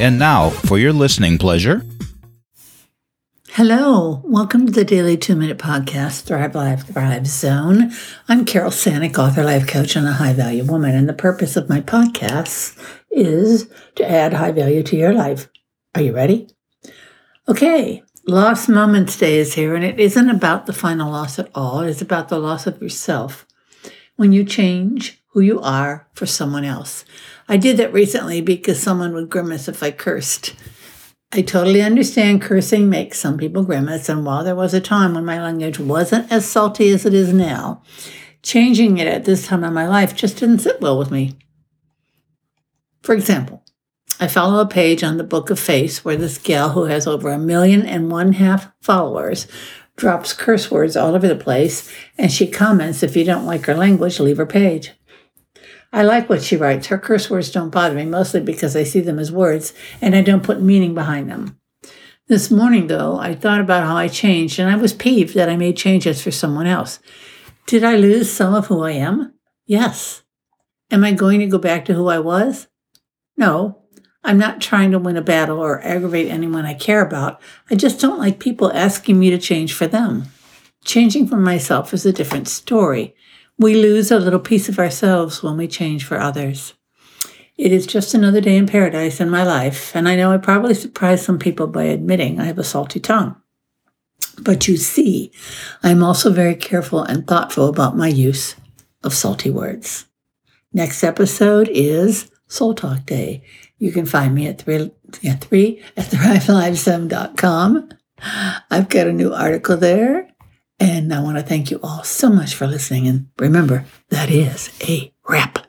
And now, for your listening pleasure. Hello, welcome to the Daily Two Minute Podcast, Thrive Life, Thrive Zone. I'm Carol Sanick, author, life coach, and a high value woman. And the purpose of my podcasts is to add high value to your life. Are you ready? Okay, Lost Moments Day is here, and it isn't about the final loss at all. It is about the loss of yourself when you change who you are for someone else. I did that recently because someone would grimace if I cursed. I totally understand cursing makes some people grimace, and while there was a time when my language wasn't as salty as it is now, changing it at this time of my life just didn't sit well with me. For example, I follow a page on the Book of Face where this gal who has over a million and one half followers drops curse words all over the place, and she comments if you don't like her language, leave her page. I like what she writes. Her curse words don't bother me, mostly because I see them as words and I don't put meaning behind them. This morning, though, I thought about how I changed, and I was peeved that I made changes for someone else. Did I lose some of who I am? Yes. Am I going to go back to who I was? No. I'm not trying to win a battle or aggravate anyone I care about. I just don't like people asking me to change for them. Changing for myself is a different story. We lose a little piece of ourselves when we change for others. It is just another day in paradise in my life, and I know I probably surprised some people by admitting I have a salty tongue. But you see, I am also very careful and thoughtful about my use of salty words. Next episode is Soul Talk Day. You can find me at three, yeah, three at thrivelifezone.com. I've got a new article there, and I want to thank you all so much for listening. And remember, that is a wrap.